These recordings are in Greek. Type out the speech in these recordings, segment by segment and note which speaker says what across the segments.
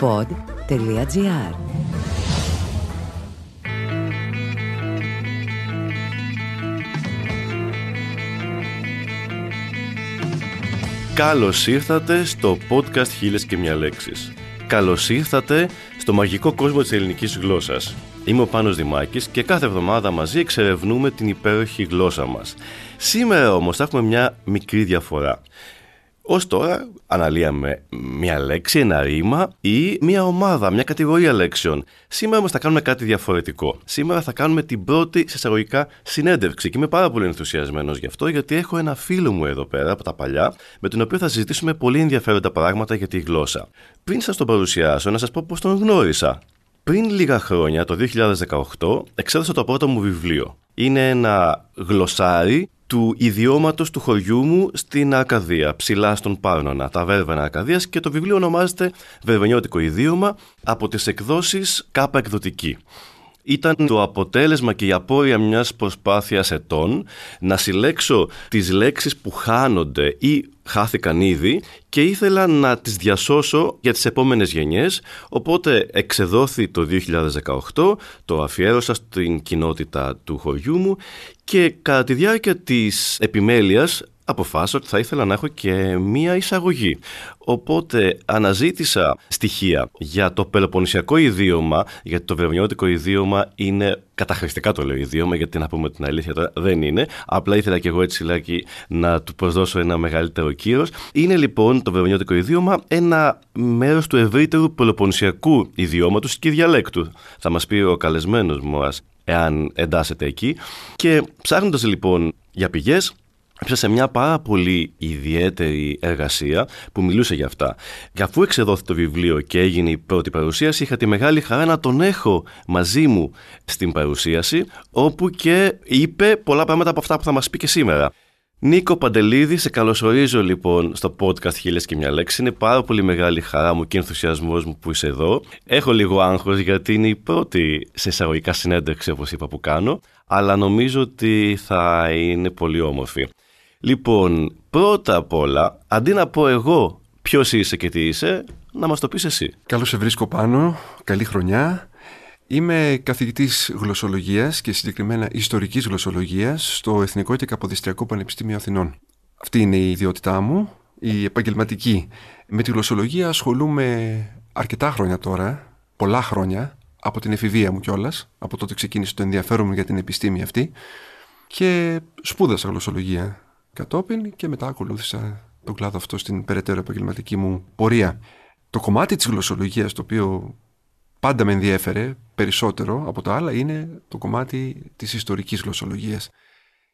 Speaker 1: pod.gr
Speaker 2: Καλώς ήρθατε στο podcast «Χίλιες και μια λέξεις». Καλώς ήρθατε στο μαγικό κόσμο της ελληνικής γλώσσας. Είμαι ο Πάνος Δημάκης και κάθε εβδομάδα μαζί εξερευνούμε την υπέροχη γλώσσα μας. Σήμερα όμως θα έχουμε μια μικρή διαφορά. Ω τώρα αναλύαμε μια λέξη, ένα ρήμα ή μια ομάδα, μια κατηγορία λέξεων. Σήμερα όμως θα κάνουμε κάτι διαφορετικό. Σήμερα θα κάνουμε την πρώτη εισαγωγικά συνέντευξη και είμαι πάρα πολύ ενθουσιασμένος γι' αυτό γιατί έχω ένα φίλο μου εδώ πέρα από τα παλιά με τον οποίο θα συζητήσουμε πολύ ενδιαφέροντα πράγματα για τη γλώσσα. Πριν σας τον παρουσιάσω, να σας πω πώς τον γνώρισα. Πριν λίγα χρόνια, το 2018, εξέδωσα το πρώτο μου βιβλίο. Είναι ένα γλωσσάρι του ιδιώματος του χωριού μου στην Αρκαδία, ψηλά στον Πάρνονα, τα Βέρβαινα Αρκαδίας και το βιβλίο ονομάζεται Βερβενιώτικο Ιδίωμα από τις εκδόσεις Κάπα Εκδοτική ήταν το αποτέλεσμα και η απόρρια μιας προσπάθειας ετών να συλλέξω τις λέξεις που χάνονται ή χάθηκαν ήδη και ήθελα να τις διασώσω για τις επόμενες γενιές. Οπότε εξεδόθη το 2018 το αφιέρωσα στην κοινότητα του χωριού μου και κατά τη διάρκεια της επιμέλειας αποφάσισα ότι θα ήθελα να έχω και μία εισαγωγή. Οπότε αναζήτησα στοιχεία για το πελοποννησιακό ιδίωμα, γιατί το βερονιώτικο ιδίωμα είναι καταχρηστικά το λέω ιδίωμα, γιατί να πούμε την αλήθεια τώρα δεν είναι. Απλά ήθελα και εγώ έτσι λάκι να του προσδώσω ένα μεγαλύτερο κύρος. Είναι λοιπόν το βερονιώτικο ιδίωμα ένα μέρος του ευρύτερου πελοποννησιακού ιδιώματο και διαλέκτου. Θα μας πει ο καλεσμένος μας εάν εντάσσεται εκεί. Και ψάχνοντας λοιπόν για πηγές Έπιασα σε μια πάρα πολύ ιδιαίτερη εργασία που μιλούσε για αυτά. Και αφού εξεδόθη το βιβλίο και έγινε η πρώτη παρουσίαση, είχα τη μεγάλη χαρά να τον έχω μαζί μου στην παρουσίαση, όπου και είπε πολλά πράγματα από αυτά που θα μας πει και σήμερα. Νίκο Παντελίδη, σε καλωσορίζω λοιπόν στο podcast Χίλιες και μια λέξη. Είναι πάρα πολύ μεγάλη χαρά μου και ενθουσιασμός μου που είσαι εδώ. Έχω λίγο άγχος γιατί είναι η πρώτη σε εισαγωγικά συνέντευξη όπως είπα που κάνω, αλλά νομίζω ότι θα είναι πολύ όμορφη. Λοιπόν, πρώτα απ' όλα, αντί να πω εγώ ποιος είσαι και τι είσαι, να μας το πεις εσύ.
Speaker 3: Καλώς σε βρίσκω πάνω. Καλή χρονιά. Είμαι καθηγητής γλωσσολογίας και συγκεκριμένα ιστορικής γλωσσολογίας στο Εθνικό και Καποδιστριακό Πανεπιστήμιο Αθηνών. Αυτή είναι η ιδιότητά μου, η επαγγελματική. Με τη γλωσσολογία ασχολούμαι αρκετά χρόνια τώρα, πολλά χρόνια, από την εφηβεία μου κιόλας, από τότε ξεκίνησε το ενδιαφέρον μου για την επιστήμη αυτή και σπούδασα γλωσσολογία κατόπιν και μετά ακολούθησα τον κλάδο αυτό στην περαιτέρω επαγγελματική μου πορεία. Το κομμάτι της γλωσσολογίας το οποίο πάντα με ενδιέφερε περισσότερο από τα άλλα είναι το κομμάτι της ιστορικής γλωσσολογίας.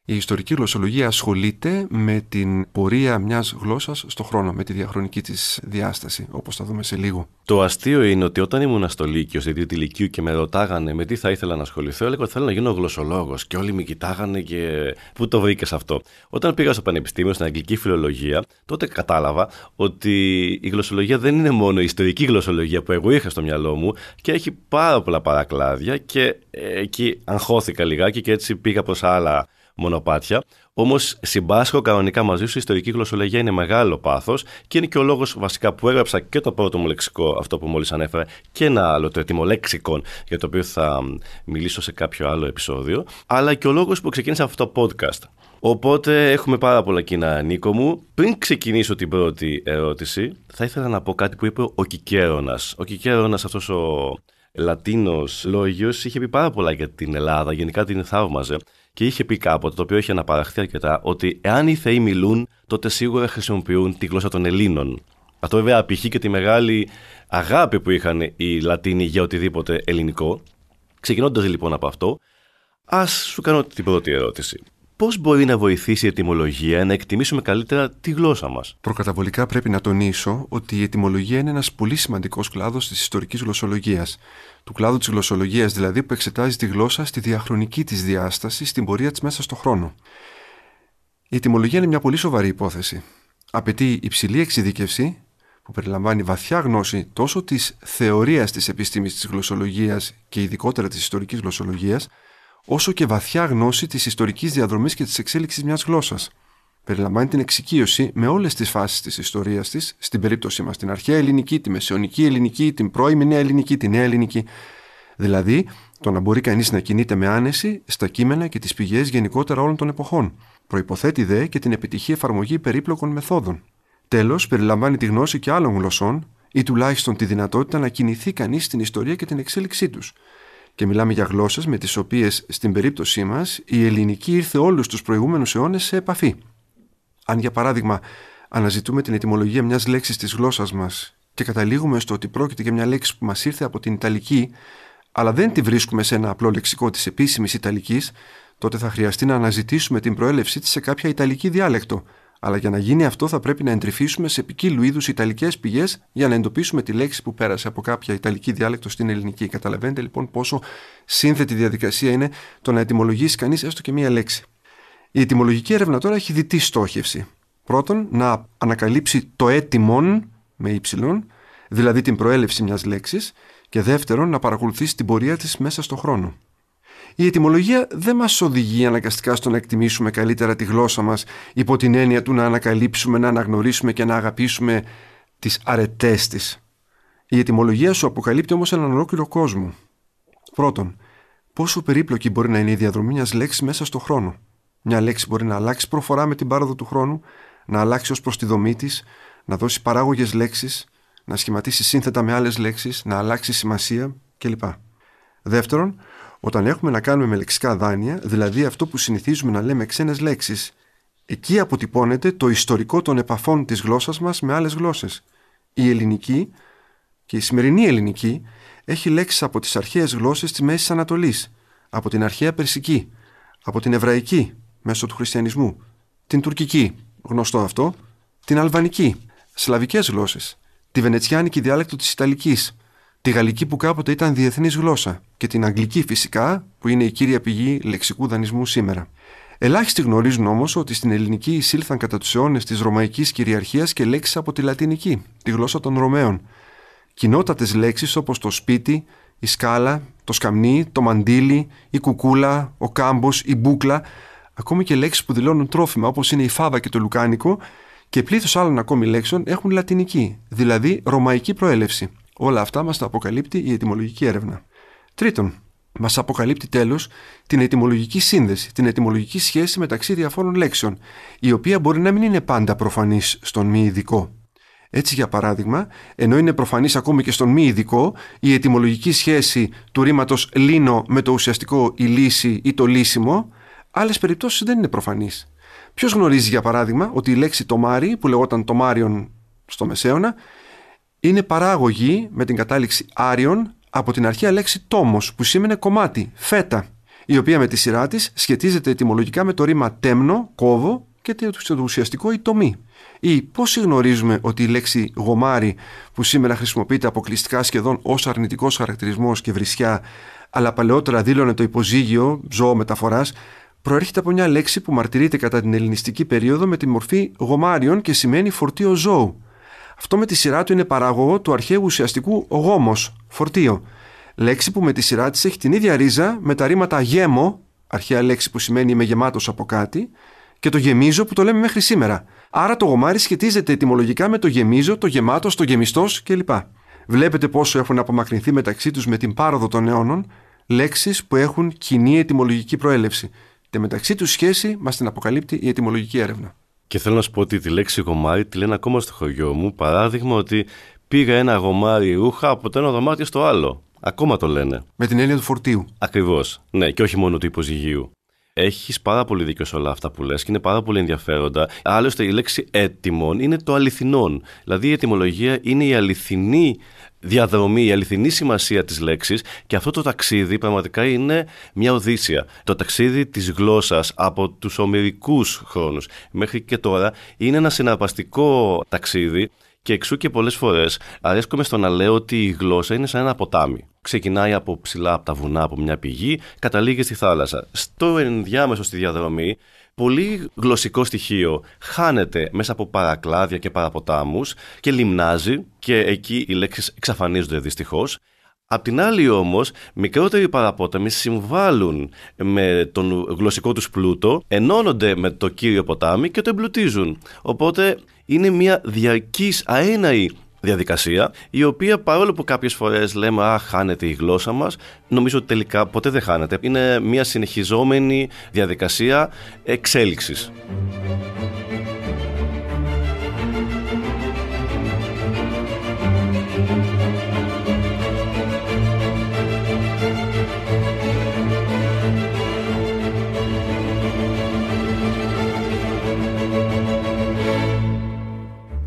Speaker 3: Η ιστορική γλωσσολογία ασχολείται με την πορεία μιας γλώσσας στο χρόνο, με τη διαχρονική της διάσταση, όπως θα δούμε σε λίγο.
Speaker 2: Το αστείο είναι ότι όταν ήμουν στο Λύκειο, στη Δίτη Λυκείου και με ρωτάγανε με τι θα ήθελα να ασχοληθώ, έλεγα ότι θέλω να γίνω γλωσσολόγος. Και όλοι με κοιτάγανε και πού το βρήκες αυτό. Όταν πήγα στο Πανεπιστήμιο, στην Αγγλική Φιλολογία, τότε κατάλαβα ότι η γλωσσολογία δεν είναι μόνο η ιστορική γλωσσολογία που εγώ είχα στο μυαλό μου και έχει πάρα πολλά παρακλάδια και εκεί αγχώθηκα λιγάκι και έτσι πήγα προς άλλα μονοπάτια. Όμως συμπάσχω κανονικά μαζί σου. Η ιστορική γλωσσολογία είναι μεγάλο πάθος και είναι και ο λόγος βασικά που έγραψα και το πρώτο μου λεξικό, αυτό που μόλις ανέφερα, και ένα άλλο, το ετοιμολέξικον, για το οποίο θα μιλήσω σε κάποιο άλλο επεισόδιο. Αλλά και ο λόγος που ξεκίνησα αυτό το podcast. Οπότε έχουμε πάρα πολλά κοινά, Νίκο μου. Πριν ξεκινήσω την πρώτη ερώτηση, θα ήθελα να πω κάτι που είπε ο Κικέρονα. Ο Κικέρονα, αυτός ο Λατίνος λόγιος, είχε πει πάρα πολλά για την Ελλάδα, γενικά την θαύμαζε. Και είχε πει κάποτε, το οποίο έχει αναπαραχθεί αρκετά, ότι εάν οι Θεοί μιλούν, τότε σίγουρα χρησιμοποιούν τη γλώσσα των Ελλήνων. Αυτό βέβαια απηχεί και τη μεγάλη αγάπη που είχαν οι Λατίνοι για οτιδήποτε ελληνικό. Ξεκινώντας λοιπόν από αυτό, ας σου κάνω την πρώτη ερώτηση. Πώς μπορεί να βοηθήσει η ετοιμολογία να εκτιμήσουμε καλύτερα τη γλώσσα μας;
Speaker 3: Προκαταβολικά πρέπει να τονίσω ότι η ετοιμολογία είναι ένας πολύ σημαντικός κλάδος της ιστορικής γλωσσολογίας. Του κλάδου της γλωσσολογίας δηλαδή που εξετάζει τη γλώσσα στη διαχρονική της διάσταση στην πορεία της μέσα στο χρόνο. Η ετοιμολογία είναι μια πολύ σοβαρή υπόθεση. Απαιτεί υψηλή εξειδίκευση που περιλαμβάνει βαθιά γνώση τόσο της θεωρίας της επιστήμης της γλωσσολογίας και ειδικότερα της ιστορικής γλωσσολογίας, όσο και βαθιά γνώση της ιστορικής διαδρομής και της εξέλιξης μιας γλώσσας. Περιλαμβάνει την εξοικείωση με όλες τις φάσεις της ιστορίας της, στην περίπτωσή μας, την αρχαία ελληνική, τη μεσαιωνική ελληνική, την πρώιμη νέα ελληνική, τη νέα ελληνική. Δηλαδή, το να μπορεί κανείς να κινείται με άνεση στα κείμενα και τις πηγές γενικότερα όλων των εποχών. Προποθέτει δε και την επιτυχή εφαρμογή περίπλοκων μεθόδων. Τέλος, περιλαμβάνει τη γνώση και άλλων γλωσσών ή τουλάχιστον τη δυνατότητα να κινηθεί κανείς στην ιστορία και την εξέλιξή τους. Και μιλάμε για γλώσσες με τις οποίες, στην περίπτωσή μας, η ελληνική ήρθε όλους τους προηγούμενους αιώνες σε επαφή. Αν, για παράδειγμα, αναζητούμε την ετοιμολογία μιας λέξης της γλώσσας μας και καταλήγουμε στο ότι πρόκειται για μια λέξη που μας ήρθε από την Ιταλική, αλλά δεν τη βρίσκουμε σε ένα απλό λεξικό της επίσημης Ιταλικής, τότε θα χρειαστεί να αναζητήσουμε την προέλευσή της σε κάποια Ιταλική διάλεκτο. Αλλά για να γίνει αυτό θα πρέπει να εντρυφήσουμε σε ποικίλου είδους Ιταλικές πηγές για να εντοπίσουμε τη λέξη που πέρασε από κάποια Ιταλική διάλεκτο στην Ελληνική. Καταλαβαίνετε λοιπόν πόσο σύνθετη διαδικασία είναι το να ετοιμολογήσει κανείς έστω και μία λέξη. Η ετοιμολογική έρευνα τώρα έχει διτή στόχευση. Πρώτον, να ανακαλύψει το έτοιμον με ύψιλον, δηλαδή την προέλευση μιας λέξης, και δεύτερον, να παρακολουθήσει την πορεία της μέσα στον χρόνο. Η ετοιμολογία δεν μας οδηγεί αναγκαστικά στο να εκτιμήσουμε καλύτερα τη γλώσσα μας υπό την έννοια του να ανακαλύψουμε, να αναγνωρίσουμε και να αγαπήσουμε τις αρετές της. Η ετοιμολογία σου αποκαλύπτει όμως έναν ολόκληρο κόσμο. Πρώτον, πόσο περίπλοκη μπορεί να είναι η διαδρομή μιας λέξης μέσα στον χρόνο. Μια λέξη μπορεί να αλλάξει προφορά με την πάροδο του χρόνου, να αλλάξει ως προς τη δομή της, να δώσει παράγωγες λέξεις, να σχηματίσει σύνθετα με άλλες λέξεις, να αλλάξει σημασία κλπ. Δεύτερον, όταν έχουμε να κάνουμε με λεξικά δάνεια, δηλαδή αυτό που συνηθίζουμε να λέμε ξένες λέξεις, εκεί αποτυπώνεται το ιστορικό των επαφών της γλώσσας μας με άλλες γλώσσες. Η ελληνική και η σημερινή ελληνική έχει λέξεις από τις αρχαίες γλώσσες της Μέσης Ανατολής, από την αρχαία Περσική, από την Εβραϊκή, μέσω του χριστιανισμού, την τουρκική, γνωστό αυτό, την αλβανική, σλαβικές γλώσσες, τη βενετσιάνικη διάλεκτο της Ιταλικής, τη γαλλική που κάποτε ήταν διεθνής γλώσσα και την αγγλική φυσικά, που είναι η κύρια πηγή λεξικού δανεισμού σήμερα. Ελάχιστοι γνωρίζουν όμως ότι στην ελληνική εισήλθαν κατά τους αιώνες της ρωμαϊκής κυριαρχίας και λέξεις από τη λατινική, τη γλώσσα των Ρωμαίων. Κοινότατες λέξεις όπως το σπίτι, η σκάλα, το σκαμνί, το μαντίλι, η κουκούλα, ο κάμπος, η μπούκλα Ακόμη και λέξεις που δηλώνουν τρόφιμα όπως είναι η φάβα και το λουκάνικο και πλήθος άλλων ακόμη λέξεων έχουν λατινική, δηλαδή ρωμαϊκή προέλευση. Όλα αυτά μας τα αποκαλύπτει η ετοιμολογική έρευνα. Τρίτον, μας αποκαλύπτει τέλος την ετοιμολογική σύνδεση, την ετοιμολογική σχέση μεταξύ διαφόρων λέξεων, η οποία μπορεί να μην είναι πάντα προφανής στον μη ειδικό. Έτσι, για παράδειγμα, ενώ είναι προφανής ακόμη και στον μη ειδικό, η ετοιμολογική σχέση του ρήματος λύνω με το ουσιαστικό η λύση ή το λύσιμο Άλλες περιπτώσεις δεν είναι προφανείς. Ποιος γνωρίζει, για παράδειγμα, ότι η λέξη τομάρι, που λεγόταν τομάριον στο Μεσαίωνα, είναι παράγωγη με την κατάληξη άριον από την αρχαία λέξη τόμος, που σήμαινε κομμάτι, φέτα, η οποία με τη σειρά της σχετίζεται ετοιμολογικά με το ρήμα τέμνο, κόβο και το ουσιαστικό η τομή. Ή πόσοι γνωρίζουμε ότι η λέξη γομάρι, που σήμερα χρησιμοποιείται αποκλειστικά σχεδόν ως αρνητικός χαρακτηρισμός και βρισιά, αλλά παλαιότερα δήλωνε το υποζύγιο, ζώο μεταφοράς, προέρχεται από μια λέξη που μαρτυρείται κατά την ελληνιστική περίοδο με τη μορφή γομάριον και σημαίνει φορτίο ζώου. Αυτό με τη σειρά του είναι παράγωγο του αρχαίου ουσιαστικού γόμος, φορτίο. Λέξη που με τη σειρά της έχει την ίδια ρίζα με τα ρήματα γέμο, αρχαία λέξη που σημαίνει είμαι γεμάτος από κάτι, και το γεμίζω που το λέμε μέχρι σήμερα. Άρα το γομάρι σχετίζεται ετοιμολογικά με το γεμίζω, το γεμάτος, το γεμιστός κλπ. Βλέπετε πόσο έχουν απομακρυνθεί μεταξύ τους με την πάροδο των αιώνων λέξεις που έχουν κοινή ετοιμολογική προέλευση. Τη μεταξύ τους σχέση μας την αποκαλύπτει η ετοιμολογική έρευνα.
Speaker 2: Και θέλω να σου πω ότι τη λέξη γομάρι τη λένε ακόμα στο χωριό μου. Παράδειγμα ότι πήγα ένα γομάρι ρούχα από το ένα δωμάτιο στο άλλο. Ακόμα το λένε.
Speaker 3: Με την έννοια του φορτίου.
Speaker 2: Ακριβώς. Ναι, και όχι μόνο του υποζυγίου. Έχεις πάρα πολύ δίκιο σε όλα αυτά που λες και είναι πάρα πολύ ενδιαφέροντα. Άλλωστε, η λέξη έτοιμον είναι το αληθινόν. Δηλαδή, η ετοιμολογία είναι η αληθινή διαδρομή, η αληθινή σημασία της λέξης και αυτό το ταξίδι πραγματικά είναι μια οδύσσια. Το ταξίδι της γλώσσας από τους ομυρικούς χρόνους μέχρι και τώρα είναι ένα συναρπαστικό ταξίδι και εξού και πολλές φορές αρέσκομαι στο να λέω ότι η γλώσσα είναι σαν ένα ποτάμι. Ξεκινάει από ψηλά από τα βουνά από μια πηγή, καταλήγει στη θάλασσα. Στο ενδιάμεσο στη διαδρομή πολύ γλωσσικό στοιχείο χάνεται μέσα από παρακλάδια και παραποτάμους και λιμνάζει και εκεί οι λέξεις εξαφανίζονται δυστυχώς Απ' την άλλη όμως, μικρότεροι παραπόταμοι συμβάλλουν με τον γλωσσικό τους πλούτο, ενώνονται με το κύριο ποτάμι και το εμπλουτίζουν. Οπότε είναι μια διαρκής αέναη διαδικασία, η οποία παρόλο που κάποιες φορές λέμε «Α, χάνεται η γλώσσα μας», νομίζω ότι τελικά ποτέ δεν χάνεται. Είναι μια συνεχιζόμενη διαδικασία εξέλιξης.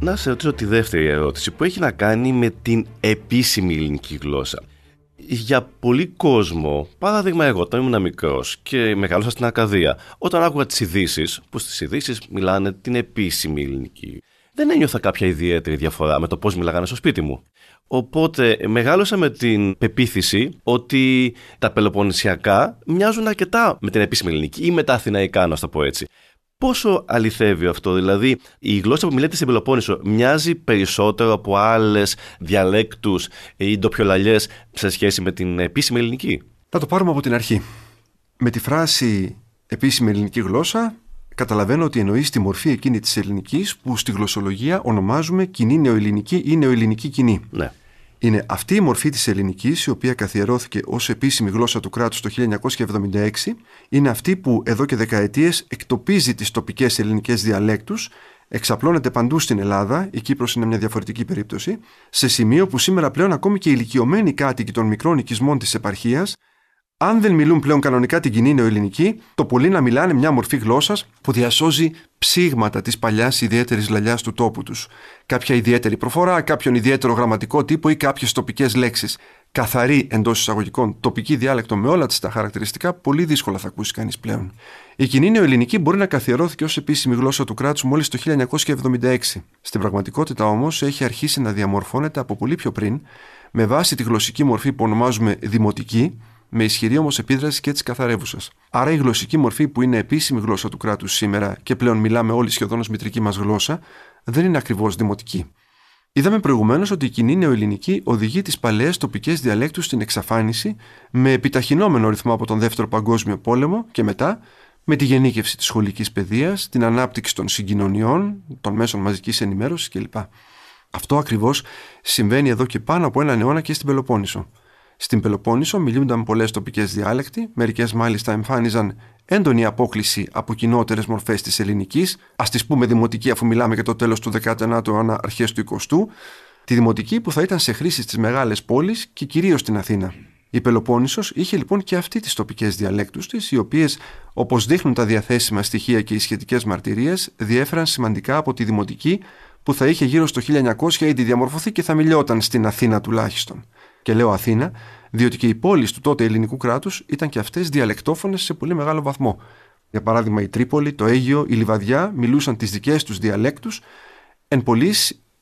Speaker 2: Να σε ρωτήσω τη δεύτερη ερώτηση που έχει να κάνει με την επίσημη ελληνική γλώσσα. Για πολύ κόσμο, παράδειγμα εγώ, όταν ήμουν μικρός και μεγάλωσα στην Ακαδία, όταν άκουγα τις ειδήσεις, που στις ειδήσεις μιλάνε την επίσημη ελληνική, δεν ένιωθα κάποια ιδιαίτερη διαφορά με το πώς μιλάγανε στο σπίτι μου. Οπότε μεγάλωσα με την πεποίθηση ότι τα πελοποννησιακά μοιάζουν αρκετά με την επίσημη ελληνική ή με τα αθηναϊκά, να το πω έτσι. Πόσο αληθεύει αυτό, δηλαδή η γλώσσα που μιλάτε στην Πελοπόννησο μοιάζει περισσότερο από άλλες διαλέκτους ή ντοπιολαλιές σε σχέση με την επίσημη ελληνική;
Speaker 3: Θα το πάρουμε από την αρχή. Με τη φράση επίσημη ελληνική γλώσσα καταλαβαίνω ότι εννοείς τη μορφή εκείνη της ελληνικής που στη γλωσσολογία ονομάζουμε κοινή νεοελληνική ή νεοελληνική κοινή.
Speaker 2: Ναι.
Speaker 3: Είναι αυτή η μορφή της ελληνικής, η οποία καθιερώθηκε ως επίσημη γλώσσα του κράτους το 1976, είναι αυτή που εδώ και δεκαετίες εκτοπίζει τις τοπικές ελληνικές διαλέκτους, εξαπλώνεται παντού στην Ελλάδα, η Κύπρος είναι μια διαφορετική περίπτωση, σε σημείο που σήμερα πλέον ακόμη και οι ηλικιωμένοι κάτοικοι των μικρών οικισμών της επαρχίας αν δεν μιλούν πλέον κανονικά την κοινή νεοελληνική, το πολύ να μιλάνε μια μορφή γλώσσας που διασώζει ψήγματα της παλιάς ιδιαίτερης λαλιάς του τόπου τους. Κάποια ιδιαίτερη προφορά, κάποιον ιδιαίτερο γραμματικό τύπο ή κάποιες τοπικές λέξεις. Καθαρή εντός εισαγωγικών τοπική διάλεκτο με όλα τα χαρακτηριστικά, πολύ δύσκολα θα ακούσει κανείς πλέον. Η κοινή νεοελληνική μπορεί να καθιερώθηκε ως επίσημη γλώσσα του κράτους μόλις το 1976. Στην πραγματικότητα όμως έχει αρχίσει να διαμορφώνεται από πολύ πιο πριν, με βάση τη γλωσσική μορφή που ονομάζουμε δημοτική, με ισχυρή όμως επίδραση και της καθαρεύουσας. Άρα η γλωσσική μορφή που είναι επίσημη γλώσσα του κράτους σήμερα και πλέον μιλάμε όλοι σχεδόν ως μητρική μας γλώσσα, δεν είναι ακριβώς δημοτική. Είδαμε προηγουμένως ότι η κοινή νεοελληνική οδηγεί τις παλαιές τοπικές διαλέκτους στην εξαφάνιση με επιταχυνόμενο ρυθμό από τον Δεύτερο Παγκόσμιο Πόλεμο και μετά με τη γενίκευση της σχολικής παιδείας, την ανάπτυξη των συγκοινωνιών, των μέσων μαζικής ενημέρωσης κλπ. Αυτό ακριβώς συμβαίνει εδώ και πάνω από έναν αιώνα και στην Πελοπόννησο. Στην Πελοπόννησο μιλούνταν πολλές τοπικές διάλεκτοι, μερικές μάλιστα εμφάνιζαν έντονη απόκληση από κοινότερες μορφές της ελληνικής, ας τις πούμε δημοτική, αφού μιλάμε για το τέλος του 19ου αιώνα, αρχές του 20ου, τη δημοτική που θα ήταν σε χρήση στις μεγάλες πόλεις και κυρίως στην Αθήνα. Η Πελοπόννησος είχε λοιπόν και αυτή τις τοπικές διαλέκτους της, οι οποίες, όπως δείχνουν τα διαθέσιμα στοιχεία και οι σχετικές μαρτυρίες, διέφεραν σημαντικά από τη δημοτική που θα είχε γύρω στο 1900 ήδη διαμορφωθεί και θα μιλιόταν στην Αθήνα τουλάχιστον. Και λέω Αθήνα, διότι και οι πόλεις του τότε ελληνικού κράτους ήταν και αυτές διαλεκτόφωνες σε πολύ μεγάλο βαθμό. Για παράδειγμα, η Τρίπολη, το Αίγιο, η Λιβαδιά μιλούσαν τις δικές τους διαλέκτους, εν πολλή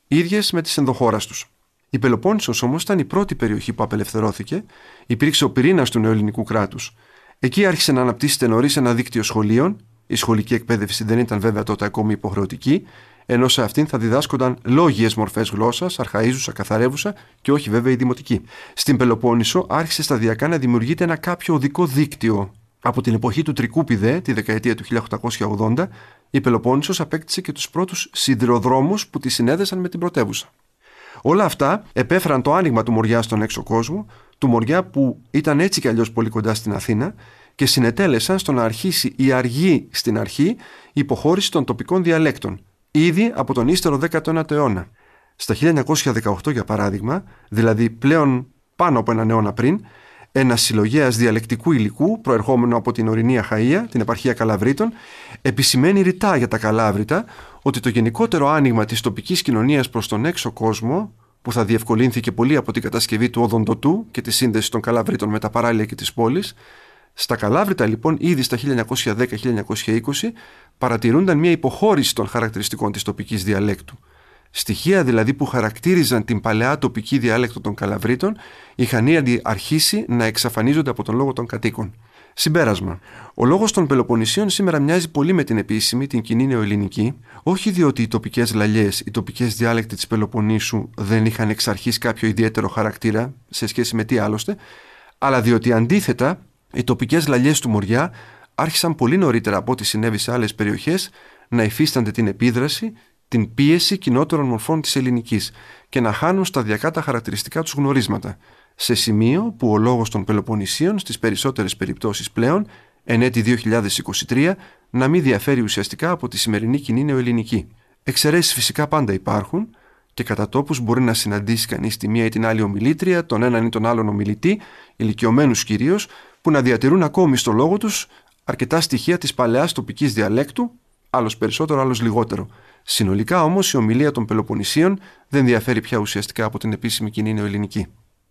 Speaker 3: ίδιες με τις ενδοχώρας τους. Η Πελοπόννησος όμως ήταν η πρώτη περιοχή που απελευθερώθηκε, υπήρξε ο πυρήνας του νεοελληνικού κράτους. Εκεί άρχισε να αναπτύσσεται νωρίς ένα δίκτυο σχολείων, η σχολική εκπαίδευση δεν ήταν βέβαια τότε ακόμη υποχρεωτική, ενώ σε αυτήν θα διδάσκονταν λόγιες μορφές γλώσσας, αρχαίζουσα, καθαρεύουσα και όχι βέβαια η δημοτική. Στην Πελοπόννησο άρχισε σταδιακά να δημιουργείται ένα κάποιο οδικό δίκτυο. Από την εποχή του Τρικούπιδε, τη δεκαετία του 1880, η Πελοπόννησος απέκτησε και τους πρώτους σιδηροδρόμους που τη συνέδεσαν με την πρωτεύουσα. Όλα αυτά επέφεραν το άνοιγμα του Μοριά στον έξω κόσμο, του Μοριά που ήταν έτσι κι αλλιώς πολύ κοντά στην Αθήνα και συνετέλεσαν στο να αρχίσει η αργή στην αρχή υποχώρηση των τοπικών διαλέκτων, ήδη από τον ύστερο 19ο αιώνα. Στα 1918 για παράδειγμα, δηλαδή πλέον πάνω από έναν αιώνα πριν, ένας συλλογέας διαλεκτικού υλικού προερχόμενο από την ορεινή Αχαία, την επαρχία Καλαβρίτων, επισημαίνει ρητά για τα Καλάβρητα ότι το γενικότερο άνοιγμα της τοπικής κοινωνίας προς τον έξω κόσμο, που θα διευκολύνθηκε πολύ από την κατασκευή του Οδοντοτού και τη σύνδεση των Καλαβρίτων με τα παράλια και τη πόλη, στα Καλάβρητα λοιπόν ήδη στα 1910-1920 παρατηρούνταν μια υποχώρηση των χαρακτηριστικών της τοπικής διαλέκτου. Στοιχεία δηλαδή που χαρακτήριζαν την παλαιά τοπική διάλεκτο των Καλαβρίτων είχαν ήδη αρχίσει να εξαφανίζονται από τον λόγο των κατοίκων. Συμπέρασμα. Ο λόγος των Πελοποννησίων σήμερα μοιάζει πολύ με την επίσημη, την κοινή νεοελληνική, όχι διότι οι τοπικές λαλιές, οι τοπικές διάλεκτοι της Πελοποννήσου δεν είχαν εξ αρχής κάποιο ιδιαίτερο χαρακτήρα σε σχέση με τι άλλωστε, αλλά διότι αντίθετα οι τοπικές λαλιές του Μοριά άρχισαν πολύ νωρίτερα από ό,τι συνέβη σε άλλες περιοχές να υφίστανται την επίδραση, την πίεση κοινότερων μορφών της ελληνικής και να χάνουν σταδιακά τα χαρακτηριστικά τους γνωρίσματα σε σημείο που ο λόγος των Πελοποννησίων στις περισσότερες περιπτώσεις πλέον, εν έτη 2023, να μην διαφέρει ουσιαστικά από τη σημερινή κοινή νεοελληνική. Εξαιρέσεις φυσικά πάντα υπάρχουν και κατά τόπους μπορεί να συναντήσει κανείς τη μία ή την άλλη ομιλήτρια, τον έναν ή τον άλλον ομιλητή, ηλικιωμένους κυρίως, που να διατηρούν ακόμη στο λόγο τους αρκετά στοιχεία της παλαιάς τοπικής διαλέκτου, άλλος περισσότερο, άλλος λιγότερο. Συνολικά όμως η ομιλία των Πελοποννησίων δεν διαφέρει πια ουσιαστικά από την επίσημη κοινή νεοελληνική.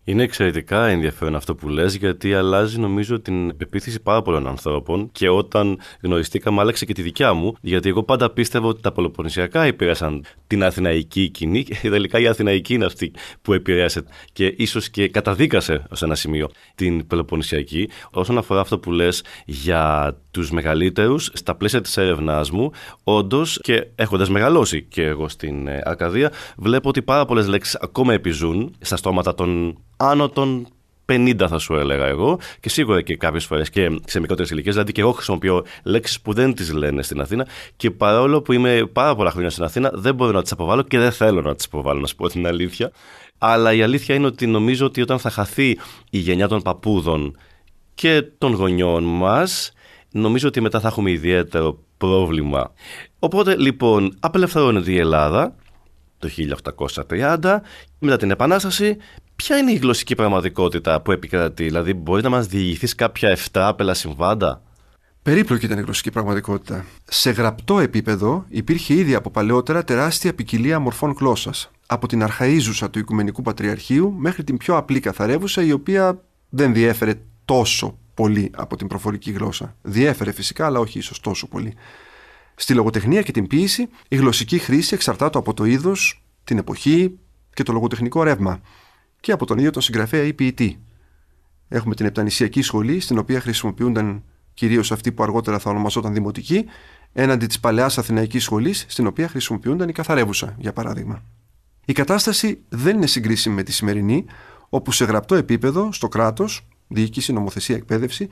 Speaker 2: Είναι εξαιρετικά ενδιαφέρον αυτό που λες γιατί αλλάζει νομίζω την πεποίθηση πάρα πολλών ανθρώπων και όταν γνωριστήκαμε άλλαξε και τη δικιά μου γιατί εγώ πάντα πίστευα ότι τα Πελοποννησιακά επηρέασαν την αθηναϊκή κοινή και τελικά η αθηναϊκή είναι αυτή που επηρέασε και ίσως και καταδίκασε ως ένα σημείο την Πελοποννησιακή. Όσον αφορά αυτό που λες για τους μεγαλύτερους στα πλαίσια της έρευνάς μου όντως και έχοντας μεγαλώσει και εγώ στην ε, Αρκαδία βλέπω ότι πάρα πολλές λέξεις ακόμα επιζούν στα στόματα των άνω των 50 θα σου έλεγα εγώ και σίγουρα και κάποιες φορές και σε μικρότερες ηλικίες. Δηλαδή και εγώ χρησιμοποιώ λέξεις που δεν τις λένε στην Αθήνα και παρόλο που είμαι πάρα πολλά χρόνια στην Αθήνα δεν μπορώ να τις αποβάλω και δεν θέλω να τις αποβάλω, να σου πω την αλήθεια. Αλλά η αλήθεια είναι ότι νομίζω ότι όταν θα χαθεί η γενιά των παππούδων και των γονιών μας, νομίζω ότι μετά θα έχουμε ιδιαίτερο πρόβλημα. Οπότε λοιπόν απελευθερώνεται η Ελλάδα το 1830, μετά την Επανάσταση Ποια είναι η γλωσσική πραγματικότητα που επικρατεί, δηλαδή μπορείς να μας διηγηθείς κάποια άπελα συμβάντα;
Speaker 3: Περίπλοκη ήταν η γλωσσική πραγματικότητα. Σε γραπτό επίπεδο υπήρχε ήδη από παλαιότερα τεράστια ποικιλία μορφών γλώσσας. Από την αρχαίζουσα του Οικουμενικού Πατριαρχείου μέχρι την πιο απλή καθαρεύουσα, η οποία δεν διέφερε τόσο πολύ από την προφορική γλώσσα. Διέφερε φυσικά, αλλά όχι ίσως τόσο πολύ. Στη λογοτεχνία και την ποίηση, η γλωσσική χρήση εξαρτάται από το είδος, την εποχή και το λογοτεχνικό ρεύμα και από τον ίδιο τον συγγραφέα ή ποιητή. Έχουμε την Επτανησιακή Σχολή, στην οποία χρησιμοποιούνταν κυρίως αυτή που αργότερα θα ονομαζόταν Δημοτική, έναντι της παλαιάς Αθηναϊκής Σχολής, στην οποία χρησιμοποιούνταν η Καθαρεύουσα, για παράδειγμα. Η κατάσταση δεν είναι συγκρίσιμη με τη σημερινή, όπου σε γραπτό επίπεδο, στο κράτος, διοίκηση, νομοθεσία, εκπαίδευση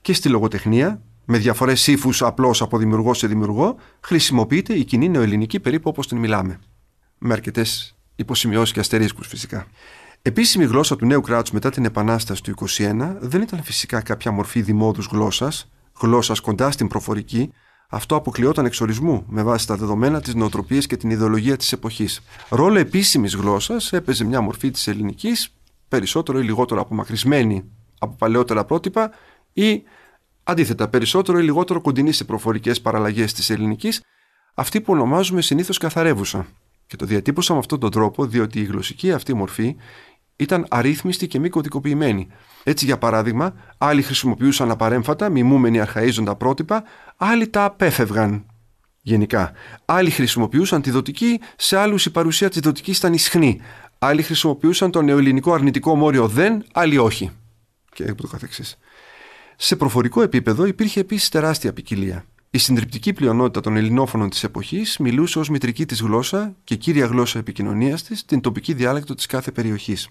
Speaker 3: και στη λογοτεχνία, με διαφορές ύφους απλώς από δημιουργό σε δημιουργό, χρησιμοποιείται η κοινή νεοελληνική περίπου όπως την μιλάμε. Με αρκετές υποσημειώσεις και αστερίσκους φυσικά. Επίσημη γλώσσα του νέου κράτους μετά την Επανάσταση του 1921 δεν ήταν φυσικά κάποια μορφή δημόδους γλώσσας, γλώσσας κοντά στην προφορική, αυτό αποκλειόταν εξορισμού με βάση τα δεδομένα τη νοοτροπία και την ιδεολογία της εποχής. Ρόλο επίσημης γλώσσας έπαιζε μια μορφή της ελληνικής, περισσότερο ή λιγότερο απομακρυσμένη από παλαιότερα πρότυπα ή αντίθετα περισσότερο ή λιγότερο κοντινή σε προφορικές παραλλαγές της ελληνικής, αυτή που ονομάζουμε συνήθως καθαρεύουσα. Και το διατύπωσα με αυτόν τον τρόπο διότι η γλωσσική αυτή μορφή ήταν αρρύθμιστη και μη κωδικοποιημένη. Έτσι, για παράδειγμα, άλλοι χρησιμοποιούσαν απαρέμφατα, μιμούμενοι αρχαίζοντα πρότυπα, άλλοι τα απέφευγαν. Γενικά. Άλλοι χρησιμοποιούσαν τη δοτική, σε άλλους η παρουσία της δοτικής ήταν ισχνή. Άλλοι χρησιμοποιούσαν το νεοελληνικό αρνητικό μόριο δεν, άλλοι όχι. Και ούτω καθεξής. Σε προφορικό επίπεδο υπήρχε επίσης τεράστια ποικιλία. Η συντριπτική πλειονότητα των ελληνόφωνων της εποχής μιλούσε ως μητρική της γλώσσα και κύρια γλώσσα επικοινωνίας της την τοπική διάλεκτο της κάθε περιοχής.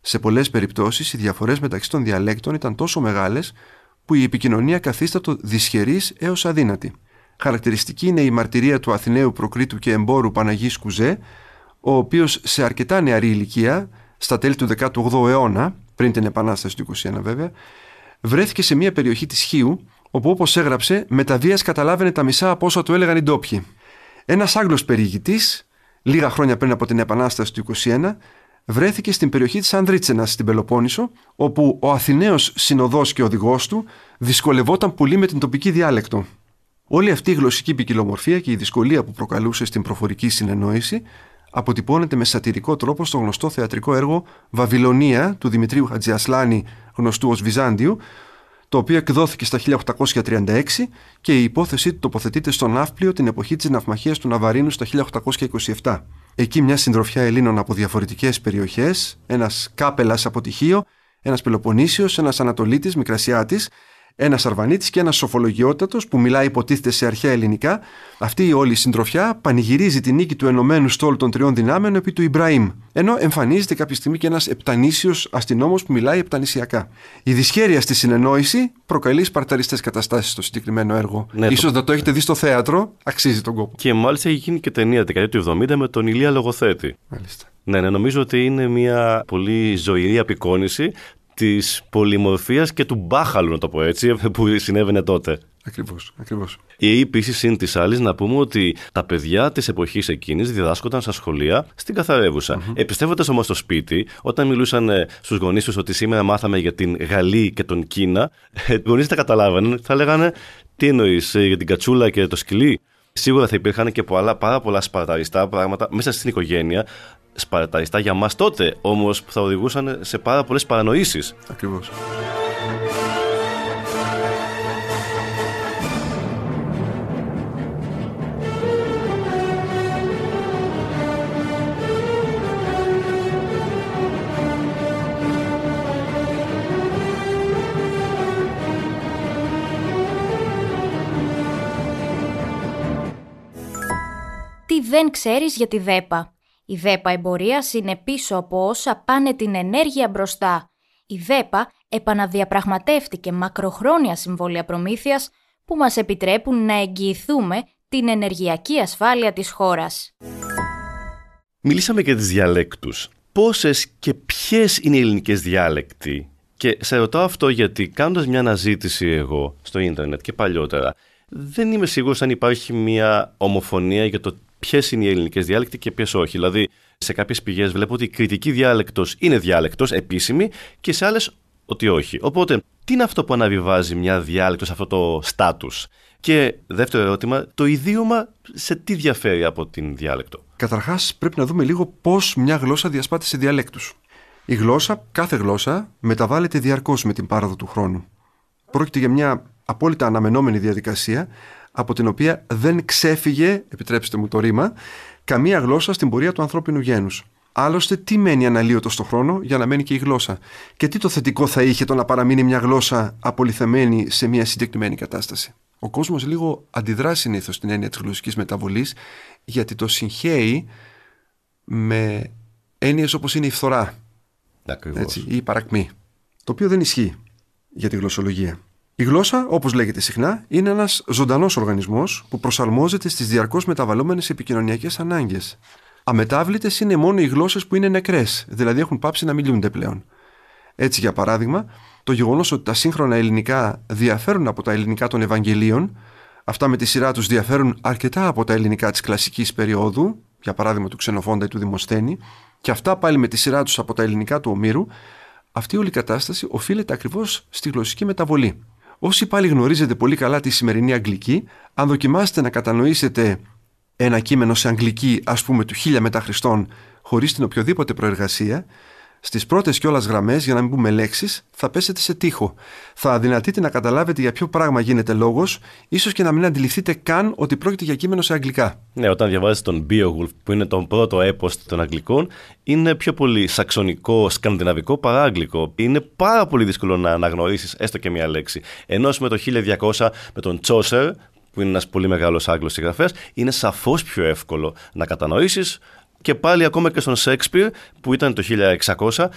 Speaker 3: Σε πολλές περιπτώσεις, οι διαφορές μεταξύ των διαλέκτων ήταν τόσο μεγάλες που η επικοινωνία καθίστατο δυσχερής έως αδύνατη. Χαρακτηριστική είναι η μαρτυρία του Αθηναίου Προκρίτου και εμπόρου Παναγής Κουζέ, ο οποίος σε αρκετά νεαρή ηλικία, στα τέλη του 18ου αιώνα, πριν την Επανάσταση του 21 βέβαια, βρέθηκε σε μια περιοχή της Χίου, όπου όπως έγραψε, με τα βίας καταλάβαινε τα μισά από όσα του έλεγαν οι ντόπιοι. Ένας Άγγλος περιηγητής, λίγα χρόνια πριν από την Επανάσταση του 21, βρέθηκε στην περιοχή της Ανδρίτσενας στην Πελοπόννησο, όπου ο Αθηναίος συνοδός και οδηγός του δυσκολευόταν πολύ με την τοπική διάλεκτο. Όλη αυτή η γλωσσική ποικιλομορφία και η δυσκολία που προκαλούσε στην προφορική συνεννόηση αποτυπώνεται με σατυρικό τρόπο στο γνωστό θεατρικό έργο Βαβυλωνία του Δημητρίου Χατζιασλάνη, γνωστού ως Βυζάντιου, το οποίο εκδόθηκε στα 1836 και η υπόθεσή του τοποθετείται στον Ναύπλιο την εποχή της ναυμαχίας του Ναβαρίνου στα 1827. Εκεί μια συντροφιά Ελλήνων από διαφορετικές περιοχές, ένας κάπελας από τυχείο, ένας Πελοποννήσιος, ένας Ανατολίτης, Μικρασιάτης, ένας Αρβανίτης και ένας Σοφολογιότατος που μιλάει υποτίθεται σε αρχαία ελληνικά. Αυτή η όλη συντροφιά πανηγυρίζει τη νίκη του Ενωμένου Στόλου των Τριών Δυνάμεων επί του Ιμπραήμ. Ενώ εμφανίζεται κάποια στιγμή και ένας επτανήσιος αστυνόμος που μιλάει επτανησιακά. Η δυσχέρεια στη συνεννόηση προκαλεί σπαρταριστές καταστάσεις στο συγκεκριμένο έργο.
Speaker 2: Ναι,
Speaker 3: σω δεν το έχετε δει στο θέατρο, αξίζει τον κόπο.
Speaker 2: Και μάλιστα έχει γίνει και ταινία δεκαετία του 70 με τον Ηλία Λογοθέτη.
Speaker 3: Μάλιστα.
Speaker 2: Ναι, ναι, νομίζω ότι είναι μια πολύ ζωηρή απεικόνηση της πολυμορφίας και του μπάχαλου, να το πω έτσι, που συνέβαινε τότε.
Speaker 3: Ακριβώς, ακριβώς.
Speaker 2: Ή επίση είναι της άλλης να πούμε ότι τα παιδιά της εποχής εκείνης διδάσκονταν στα σχολεία στην καθαρεύουσα. Mm-hmm. Επιστρέφοντας όμως στο σπίτι, όταν μιλούσαν στους γονείς τους ότι σήμερα μάθαμε για την Γαλλία και τον Κίνα, οι γονείς τα καταλάβαιναν, θα λέγανε τι εννοείς για την κατσούλα και το σκυλί; Σίγουρα θα υπήρχαν και πολλά, πάρα πολλά σπαρταριστά πράγματα μέσα στην οικογένεια, σπαρταριστά για μας τότε, όμως που θα οδηγούσαν σε πάρα πολλές παρανοήσεις.
Speaker 3: Ακριβώς.
Speaker 1: Δεν ξέρεις για τη ΔΕΠΑ. Η ΔΕΠΑ εμπορίας είναι πίσω από όσα πάνε την ενέργεια μπροστά. Η ΔΕΠΑ επαναδιαπραγματεύτηκε μακροχρόνια συμβόλαια προμήθειας που μας επιτρέπουν να εγγυηθούμε την ενεργειακή ασφάλεια της χώρας.
Speaker 2: Μιλήσαμε για τις διαλέκτους. Πόσες και ποιες είναι οι ελληνικές διάλεκτοι; Και σε ρωτάω αυτό γιατί κάνοντας μια αναζήτηση εγώ στο ίντερνετ και παλιότερα, δεν είμαι σίγουρος αν υπάρχει μια ομοφωνία για το ποιες είναι οι ελληνικές διάλεκτοι και ποιες όχι. Δηλαδή, σε κάποιες πηγές βλέπω ότι η κριτική διάλεκτος είναι διάλεκτος, επίσημη, και σε άλλες ότι όχι. Οπότε, τι είναι αυτό που αναβιβάζει μια διάλεκτος σε αυτό το στάτους; Και δεύτερο ερώτημα, το ιδίωμα σε τι διαφέρει από την διάλεκτο;
Speaker 3: Καταρχάς, πρέπει να δούμε λίγο πώς μια γλώσσα διασπάται σε διαλέκτους. Η γλώσσα, κάθε γλώσσα, μεταβάλλεται διαρκώς με την πάραδο του χρόνου. Πρόκειται για μια απόλυτα αναμενόμενη διαδικασία από την οποία δεν ξέφυγε, επιτρέψτε μου το ρήμα, καμία γλώσσα στην πορεία του ανθρώπινου γένους. Άλλωστε, τι μένει αναλύωτος στο χρόνο για να μένει και η γλώσσα; Και τι το θετικό θα είχε το να παραμείνει μια γλώσσα απολυθεμένη σε μια συγκεκριμένη κατάσταση; Ο κόσμος λίγο αντιδρά συνήθως στην έννοια της γλωσσικής μεταβολής, γιατί το συγχαίει με έννοιες όπως είναι η φθορά έτσι, ή η παρακμή. Το οποίο δεν ισχύει για τη γλωσσολογία. Η γλώσσα, όπως λέγεται συχνά, είναι ένας ζωντανός οργανισμός που προσαρμόζεται στις διαρκώς μεταβαλλόμενες επικοινωνιακές ανάγκες. Αμετάβλητες είναι μόνο οι γλώσσες που είναι νεκρές, δηλαδή έχουν πάψει να μιλούνται πλέον. Έτσι, για παράδειγμα, το γεγονός ότι τα σύγχρονα ελληνικά διαφέρουν από τα ελληνικά των Ευαγγελίων, αυτά με τη σειρά τους διαφέρουν αρκετά από τα ελληνικά της κλασικής περίοδου, για παράδειγμα του Ξενοφόντα ή του Δημοσθένη, και αυτά πάλι με τη σειρά τους από τα ελληνικά του Ομήρου, αυτή όλη η κατάσταση οφείλεται ακριβώς στη γλωσσική μεταβολή. Όσοι πάλι γνωρίζετε πολύ καλά τη σημερινή Αγγλική, αν δοκιμάσετε να κατανοήσετε ένα κείμενο σε Αγγλική, ας πούμε, του 1000 μετά Χριστόν, χωρίς την οποιοδήποτε προεργασία, στις πρώτες κιόλας γραμμές, για να μην πούμε λέξεις, θα πέσετε σε τείχο. Θα αδυνατείτε να καταλάβετε για ποιο πράγμα γίνεται λόγος, ίσως και να μην αντιληφθείτε καν ότι πρόκειται για κείμενο σε αγγλικά.
Speaker 2: Ναι, όταν διαβάζει τον Beowulf, που είναι τον πρώτο έπος των Αγγλικών, είναι πιο πολύ σαξονικό, σκανδιναβικό παρά αγγλικό. Είναι πάρα πολύ δύσκολο να αναγνωρίσεις έστω και μία λέξη. Ενώ με το 1200, με τον Chaucer, που είναι ένας πολύ μεγάλος Άγγλος συγγραφέας, είναι σαφώς πιο εύκολο να κατανοήσεις και πάλι ακόμα και στον Σέξπιρ που ήταν το 1600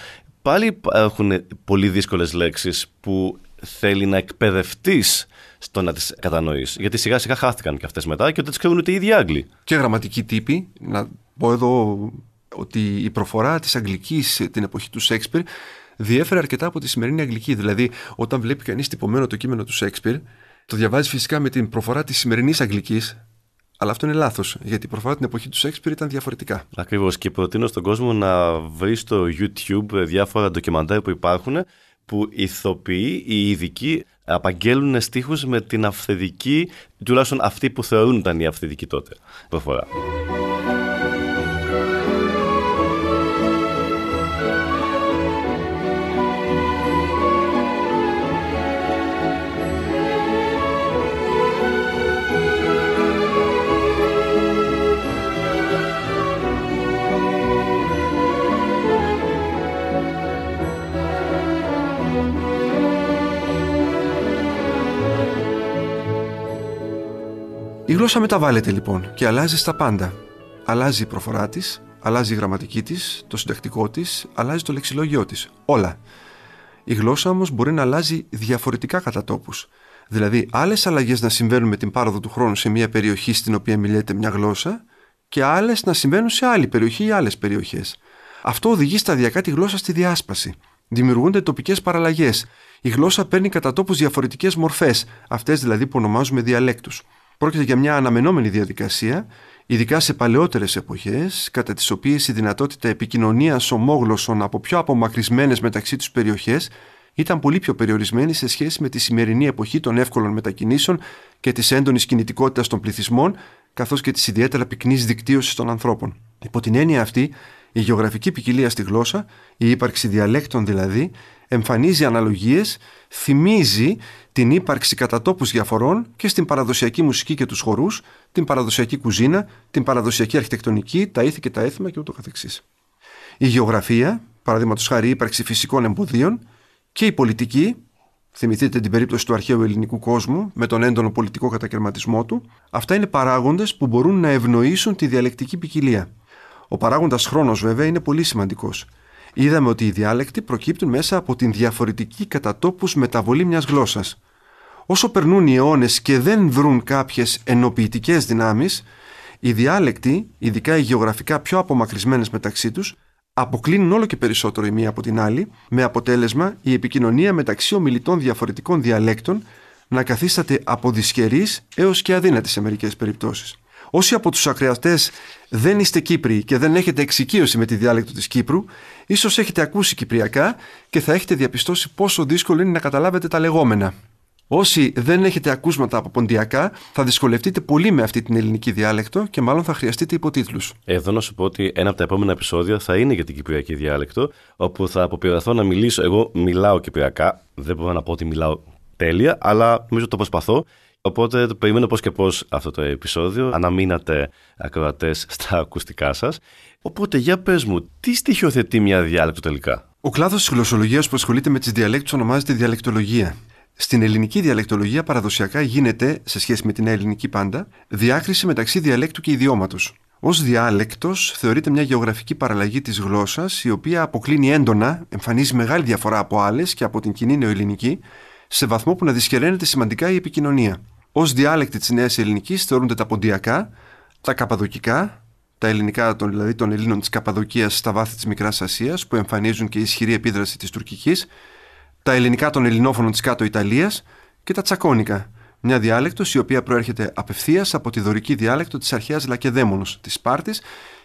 Speaker 2: πάλι υπάρχουν πολύ δύσκολες λέξεις που θέλει να εκπαιδευτείς στο να τις κατανοείς. Γιατί σιγά σιγά χάθηκαν και αυτές μετά και ότι τις ξέρουν ούτε οι ίδιοι Άγγλοι.
Speaker 3: Και γραμματικοί τύποι, να πω εδώ ότι η προφορά της Αγγλικής την εποχή του Σέξπιρ διέφερε αρκετά από τη σημερινή Αγγλική. Δηλαδή, όταν βλέπει κανείς τυπωμένο το κείμενο του Σέξπιρ, το διαβάζει φυσικά με την προφορά της σημερινής Αγγλικής, αλλά αυτό είναι λάθος, γιατί προφανώς την εποχή του Σέξπιρ ήταν διαφορετικά.
Speaker 2: Ακριβώς. Και προτείνω στον κόσμο να βρει στο YouTube διάφορα ντοκιμαντέρ που υπάρχουν που ηθοποιοί, οι ειδικοί, απαγγέλνουν στίχους με την αυθεντική, τουλάχιστον αυτοί που θεωρούν ήταν η αυθεντική τότε προφορά.
Speaker 3: Η γλώσσα μεταβάλλεται λοιπόν και αλλάζει στα πάντα. Αλλάζει η προφορά της, αλλάζει η γραμματική της, το συντακτικό της, αλλάζει το λεξιλόγιο της. Όλα. Η γλώσσα όμως μπορεί να αλλάζει διαφορετικά κατά τόπους. Δηλαδή, άλλες αλλαγές να συμβαίνουν με την πάροδο του χρόνου σε μια περιοχή στην οποία μιλιέται μια γλώσσα και άλλες να συμβαίνουν σε άλλη περιοχή ή άλλες περιοχές. Αυτό οδηγεί σταδιακά τη γλώσσα στη διάσπαση. Δημιουργούνται τοπικές παραλλαγές. Η γλώσσα παίρνει κατά τόπους διαφορετικές μορφές, αυτές δηλαδή που ονομάζουμε διαλέκτους. Πρόκειται για μια αναμενόμενη διαδικασία, ειδικά σε παλαιότερες εποχές, κατά τις οποίες η δυνατότητα επικοινωνίας ομόγλωσσων από πιο απομακρυσμένες μεταξύ τους περιοχές ήταν πολύ πιο περιορισμένη σε σχέση με τη σημερινή εποχή των εύκολων μετακινήσεων και της έντονης κινητικότητας των πληθυσμών, καθώς και της ιδιαίτερα πυκνής δικτύωσης των ανθρώπων. Υπό την έννοια αυτή, η γεωγραφική ποικιλία στη γλώσσα, η ύπαρξη διαλέκτων δηλαδή, εμφανίζει αναλογίες, θυμίζει την ύπαρξη κατά τόπους διαφορών και στην παραδοσιακή μουσική και τους χορούς, την παραδοσιακή κουζίνα, την παραδοσιακή αρχιτεκτονική, τα ήθη και τα έθιμα και ούτω καθεξής. Η γεωγραφία, παραδείγματος χάρη ύπαρξη φυσικών εμποδίων, και η πολιτική, θυμηθείτε την περίπτωση του αρχαίου ελληνικού κόσμου με τον έντονο πολιτικό κατακαιρματισμό του, αυτά είναι παράγοντες που μπορούν να ευνοήσουν τη διαλεκτική ποικιλία. Ο παράγοντας χρόνος, βέβαια, είναι πολύ σημαντικός. Είδαμε ότι οι διάλεκτοι προκύπτουν μέσα από την διαφορετική κατά τόπου μεταβολή μιας γλώσσας. Όσο περνούν οι αιώνες και δεν βρουν κάποιες ενοποιητικές δυνάμεις, οι διάλεκτοι, ειδικά οι γεωγραφικά πιο απομακρυσμένες μεταξύ τους, αποκλίνουν όλο και περισσότερο η μία από την άλλη, με αποτέλεσμα η επικοινωνία μεταξύ ομιλητών διαφορετικών διαλέκτων να καθίσταται από δυσχερής έως και αδύνατη σε μερικές περιπτώσεις. Όσοι από τους ακροατέ δεν είστε Κύπροι και δεν έχετε εξοικείωση με τη διάλεκτο της Κύπρου, ίσως έχετε ακούσει Κυπριακά και θα έχετε διαπιστώσει πόσο δύσκολο είναι να καταλάβετε τα λεγόμενα. Όσοι δεν έχετε ακούσματα από ποντιακά, θα δυσκολευτείτε πολύ με αυτή την ελληνική διάλεκτο και μάλλον θα χρειαστείτε υποτίτλους.
Speaker 2: Εδώ να σου πω ότι ένα από τα επόμενα επεισόδια θα είναι για την κυπριακή διάλεκτο, όπου θα αποπειραθώ να μιλήσω. Εγώ μιλάω κυπριακά, δεν μπορώ να πω ότι μιλάω τέλεια, αλλά νομίζω το προσπαθώ Οπότε το περιμένω πώς και πώς αυτό το επεισόδιο. Αναμείνατε ακροατές στα ακουστικά σας. Οπότε για πες μου, τι στοιχειοθετεί μια διάλεκτο τελικά;
Speaker 3: Ο κλάδος της γλωσσολογίας που ασχολείται με τις διαλέκτους ονομάζεται διαλεκτολογία. Στην ελληνική διαλεκτολογία παραδοσιακά γίνεται, σε σχέση με την ελληνική πάντα, διάκριση μεταξύ διαλέκτου και ιδιώματος. Ω διάλεκτος θεωρείται μια γεωγραφική παραλλαγή της γλώσσας, η οποία αποκλίνει έντονα, εμφανίζει μεγάλη διαφορά από άλλες και από την κοινή νεοελληνική, σε βαθμό που να δυσκεραίνεται σημαντικά η επικοινωνία. Ω διάλεκτη της Νέας Ελληνικής θεωρούνται τα ποντιακά, τα καπαδοκικά, τα ελληνικά των, δηλαδή των Ελλήνων της Καπαδοκίας στα βάθη της Μικράς Ασίας, που εμφανίζουν και ισχυρή επίδραση της τουρκικής, τα ελληνικά των ελληνόφωνων της κάτω Ιταλίας και τα τσακώνικα, μια διάλεκτος η οποία προέρχεται απευθείας από τη δωρική διάλεκτο της αρχαίας Λακεδαίμονο της Σπάρτης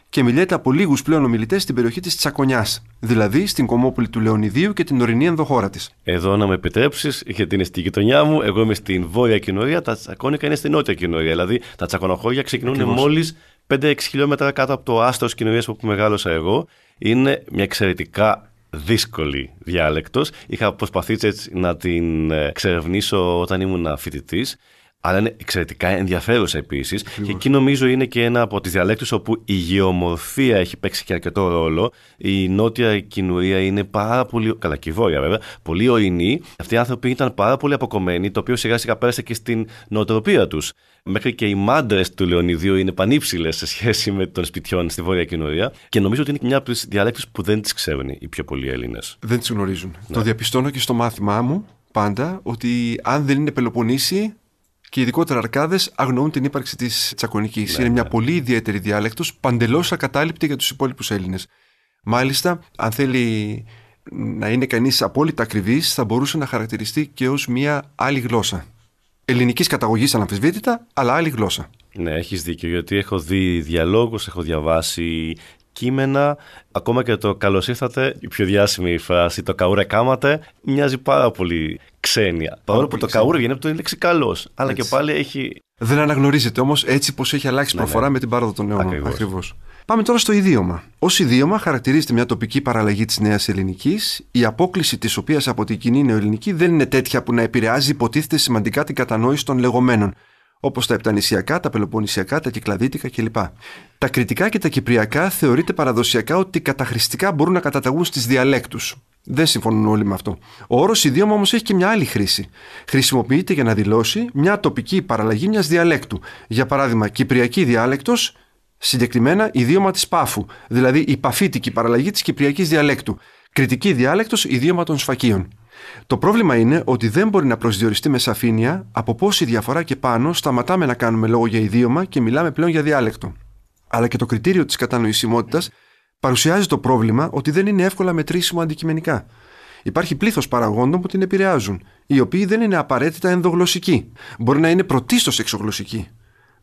Speaker 3: και μιλιέται από λίγους πλέον ομιλητές στην περιοχή της Τσακονιά, δηλαδή στην κομμόπολη του Λεωνιδίου και την ορεινή ενδοχώρα της.
Speaker 2: Εδώ να με επιτρέψεις, γιατί είναι στη γειτονιά μου, εγώ είμαι στην βόρεια κοινορία, τα Τσακώνικα είναι στην νότια κοινορία. Δηλαδή τα Τσακονοχώρια ξεκινούν μόλις 5-6 χιλιόμετρα κάτω από το άστρο κοινορία που μεγάλωσα εγώ. Είναι μια εξαιρετικά δύσκολη διάλεκτος. Είχα προσπαθήσει έτσι να την ε, εξερευνήσω όταν ήμουν φοιτητής αλλά είναι εξαιρετικά ενδιαφέρουσα επίσης. Και εκεί νομίζω είναι και ένα από τις διαλέκτου όπου η γεωμορφία έχει παίξει και αρκετό ρόλο. Η νότια κοινουρία είναι πάρα πολύ. Καλά, και η βόρεια βέβαια. Πολύ ορεινή. Αυτοί οι άνθρωποι ήταν πάρα πολύ αποκομμένοι, το οποίο σιγά σιγά πέρασε και στην νοοτροπία τους. Μέχρι και οι μάντρες του Λεωνιδίου είναι πανύψηλες σε σχέση με των σπιτιών στη βόρεια κοινουρία. Και νομίζω ότι είναι και μια από τις διαλέκτου που δεν τις ξέρουν οι πιο πολλοί Έλληνες.
Speaker 3: Δεν τις γνωρίζουν. Ναι. Το διαπιστώνω και στο μάθημά μου πάντα ότι αν δεν είναι Πελοποννήσι, και ειδικότερα αρκάδες αγνοούν την ύπαρξη της τσακωνικής. Ναι, είναι μια ναι. πολύ ιδιαίτερη διάλεκτος, παντελώς ακατάληπτη για τους υπόλοιπους Έλληνες. Μάλιστα, αν θέλει να είναι κανείς απόλυτα ακριβής, θα μπορούσε να χαρακτηριστεί και ως μια άλλη γλώσσα. Ελληνικής καταγωγής αναμφισβήτητα, αλλά άλλη γλώσσα.
Speaker 2: Ναι, έχεις δίκιο, γιατί έχω δει διαλόγους, έχω διαβάσει κείμενα. Ακόμα και το καλώς ήρθατε, η πιο διάσημη φράση, το καούρε κάματε, μοιάζει πάρα πολύ ξένια. Παρόλο που το καούρε βγαίνει από το λέξη καλός. Αλλά και πάλι έχει.
Speaker 3: Δεν αναγνωρίζεται όμως έτσι πως έχει αλλάξει ναι, προφορά ναι. με την πάροδο των αιώνων. Ακριβώς. Πάμε τώρα στο ιδίωμα. Ω ιδίωμα χαρακτηρίζεται μια τοπική παραλλαγή της νέας ελληνικής, η απόκληση της οποίας από την κοινή νεοελληνική δεν είναι τέτοια που να επηρεάζει υποτίθεται σημαντικά την κατανόηση των λεγόμενων όπως τα Επτανησιακά, τα Πελοποννησιακά, τα Κυκλαδίτικα κλπ. Τα Κρητικά και τα Κυπριακά θεωρείται παραδοσιακά ότι καταχρηστικά μπορούν να καταταγούν στις διαλέκτους. Δεν συμφωνούν όλοι με αυτό. Ο όρος ιδίωμα όμως έχει και μια άλλη χρήση. Χρησιμοποιείται για να δηλώσει μια τοπική παραλλαγή μιας διαλέκτου. Για παράδειγμα, Κυπριακή διάλεκτος, συγκεκριμένα ιδίωμα της Πάφου, δηλαδή η παφίτικη παραλλαγή της Κυπριακής διαλέκτου. Κριτική διάλεκτος, ιδίωμα των σφακίων. Το πρόβλημα είναι ότι δεν μπορεί να προσδιοριστεί με σαφήνεια από πόση διαφορά και πάνω σταματάμε να κάνουμε λόγο για ιδίωμα και μιλάμε πλέον για διάλεκτο. Αλλά και το κριτήριο της κατανοησιμότητας παρουσιάζει το πρόβλημα ότι δεν είναι εύκολα μετρήσιμο αντικειμενικά. Υπάρχει πλήθος παραγόντων που την επηρεάζουν, οι οποίοι δεν είναι απαραίτητα ενδογλωσσικοί. Μπορεί να είναι πρωτίστως εξωγλωσσικοί.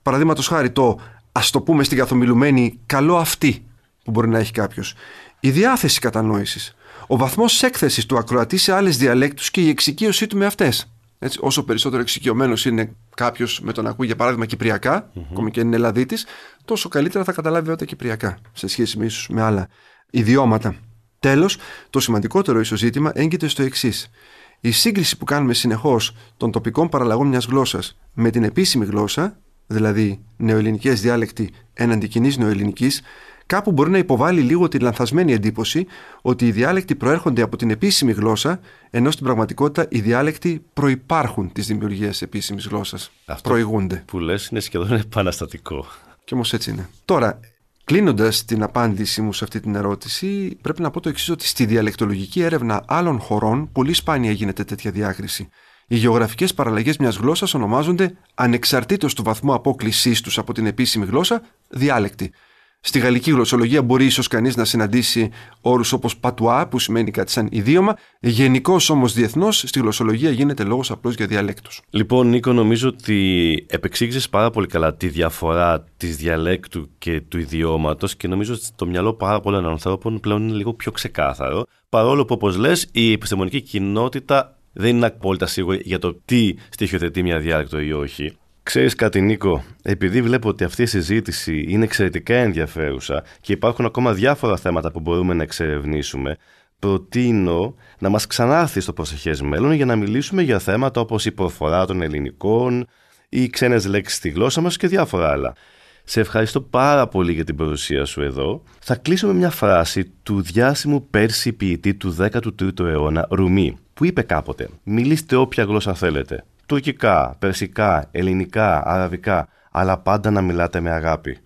Speaker 3: Παραδείγματος χάρη το ας το πούμε στην καθομιλουμένη καλό αυτή που μπορεί να έχει κάποιος. Η διάθεση κατανόησης. Ο βαθμός έκθεσης του ακροατή σε άλλες διαλέκτους και η εξοικείωσή του με αυτές. όσο περισσότερο εξοικειωμένος είναι κάποιος με τον ακούει για παράδειγμα Κυπριακά, mm-hmm. ακόμη και είναι Ελλαδίτης, τόσο καλύτερα θα καταλάβει όταν Κυπριακά σε σχέση με ίσως με άλλα ιδιώματα. Τέλος, το σημαντικότερο ίσω ζήτημα έγκυται στο εξής. Η σύγκριση που κάνουμε συνεχώς των τοπικών παραλλαγών μιας γλώσσας με την επίσημη γλώσσα, δηλαδή νεοελληνικές διάλεκτη έναντι κοινής νεοελληνικής, κάπου μπορεί να υποβάλει λίγο τη λανθασμένη εντύπωση ότι οι διάλεκτοι προέρχονται από την επίσημη γλώσσα, ενώ στην πραγματικότητα οι διάλεκτοι προπάρχουν τη δημιουργία επίσημης γλώσσας. Προηγούνται.
Speaker 2: Που λες είναι σχεδόν επαναστατικό.
Speaker 3: Και όμως έτσι είναι. Τώρα, κλείνοντας την απάντησή μου σε αυτή την ερώτηση, πρέπει να πω το εξής: ότι στη διαλεκτολογική έρευνα άλλων χωρών πολύ σπάνια γίνεται τέτοια διάκριση. Οι γεωγραφικές παραλλαγές μιας γλώσσας ονομάζονται, ανεξαρτήτως του βαθμού απόκλησής τους από την επίσημη γλώσσα, διάλεκτη. Στη γαλλική γλωσσολογία μπορεί ίσως κανείς να συναντήσει όρους όπως πατουά, που σημαίνει κάτι σαν ιδίωμα. Γενικώς όμως διεθνώς στη γλωσσολογία γίνεται λόγος απλώς για διαλέκτους.
Speaker 2: Λοιπόν, Νίκο, νομίζω ότι επεξήγησες πάρα πολύ καλά τη διαφορά της διαλέκτου και του ιδιώματος και νομίζω ότι το μυαλό πάρα πολλών ανθρώπων πλέον είναι λίγο πιο ξεκάθαρο. Παρόλο που, όπως λες, η επιστημονική κοινότητα δεν είναι απόλυτα σίγουρη για το τι στοιχειοθετεί μια διάλεκτο ή όχι. Ξέρεις κάτι Νίκο, επειδή βλέπω ότι αυτή η συζήτηση είναι εξαιρετικά ενδιαφέρουσα και υπάρχουν ακόμα διάφορα θέματα που μπορούμε να εξερευνήσουμε, προτείνω να μας ξανάρθει στο προσεχές μέλλον για να μιλήσουμε για θέματα όπως η προφορά των ελληνικών, οι ξένες λέξεις στη γλώσσα μας και διάφορα άλλα. Σε ευχαριστώ πάρα πολύ για την παρουσία σου εδώ. Θα κλείσω με μια φράση του διάσημου Πέρσι ποιητή του 13ου αιώνα, Ρουμί, που είπε κάποτε «Μιλήστε όποια γλώσσα θέλετε τουρκικά, περσικά, ελληνικά, αραβικά, αλλά πάντα να μιλάτε με αγάπη.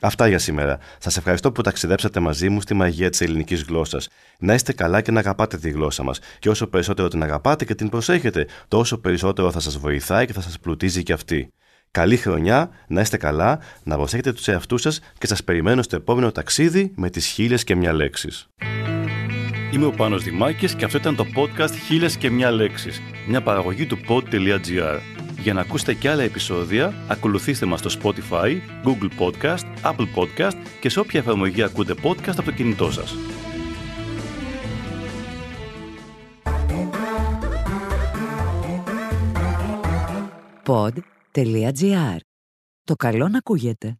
Speaker 2: Αυτά για σήμερα. Σας ευχαριστώ που ταξιδέψατε μαζί μου στη μαγεία της ελληνικής γλώσσας. Να είστε καλά και να αγαπάτε τη γλώσσα μας. Και όσο περισσότερο την αγαπάτε και την προσέχετε, τόσο περισσότερο θα σας βοηθάει και θα σας πλουτίζει και αυτή. Καλή χρονιά, να είστε καλά, να προσέχετε τους εαυτούς σας και σας περιμένω στο επόμενο ταξίδι με τις χίλιες και μια λέξεις. Είμαι ο Πάνος Δημάκης και αυτό ήταν το podcast «Χίλιες και μια λέξεις», μια παραγωγή του pod.gr. Για να ακούσετε και άλλα επεισόδια, ακολουθήστε μας στο Spotify, Google Podcast, Apple Podcast και σε όποια εφαρμογή ακούτε podcast από το κινητό σας.
Speaker 4: Pod.gr. Το καλό να ακούγεται.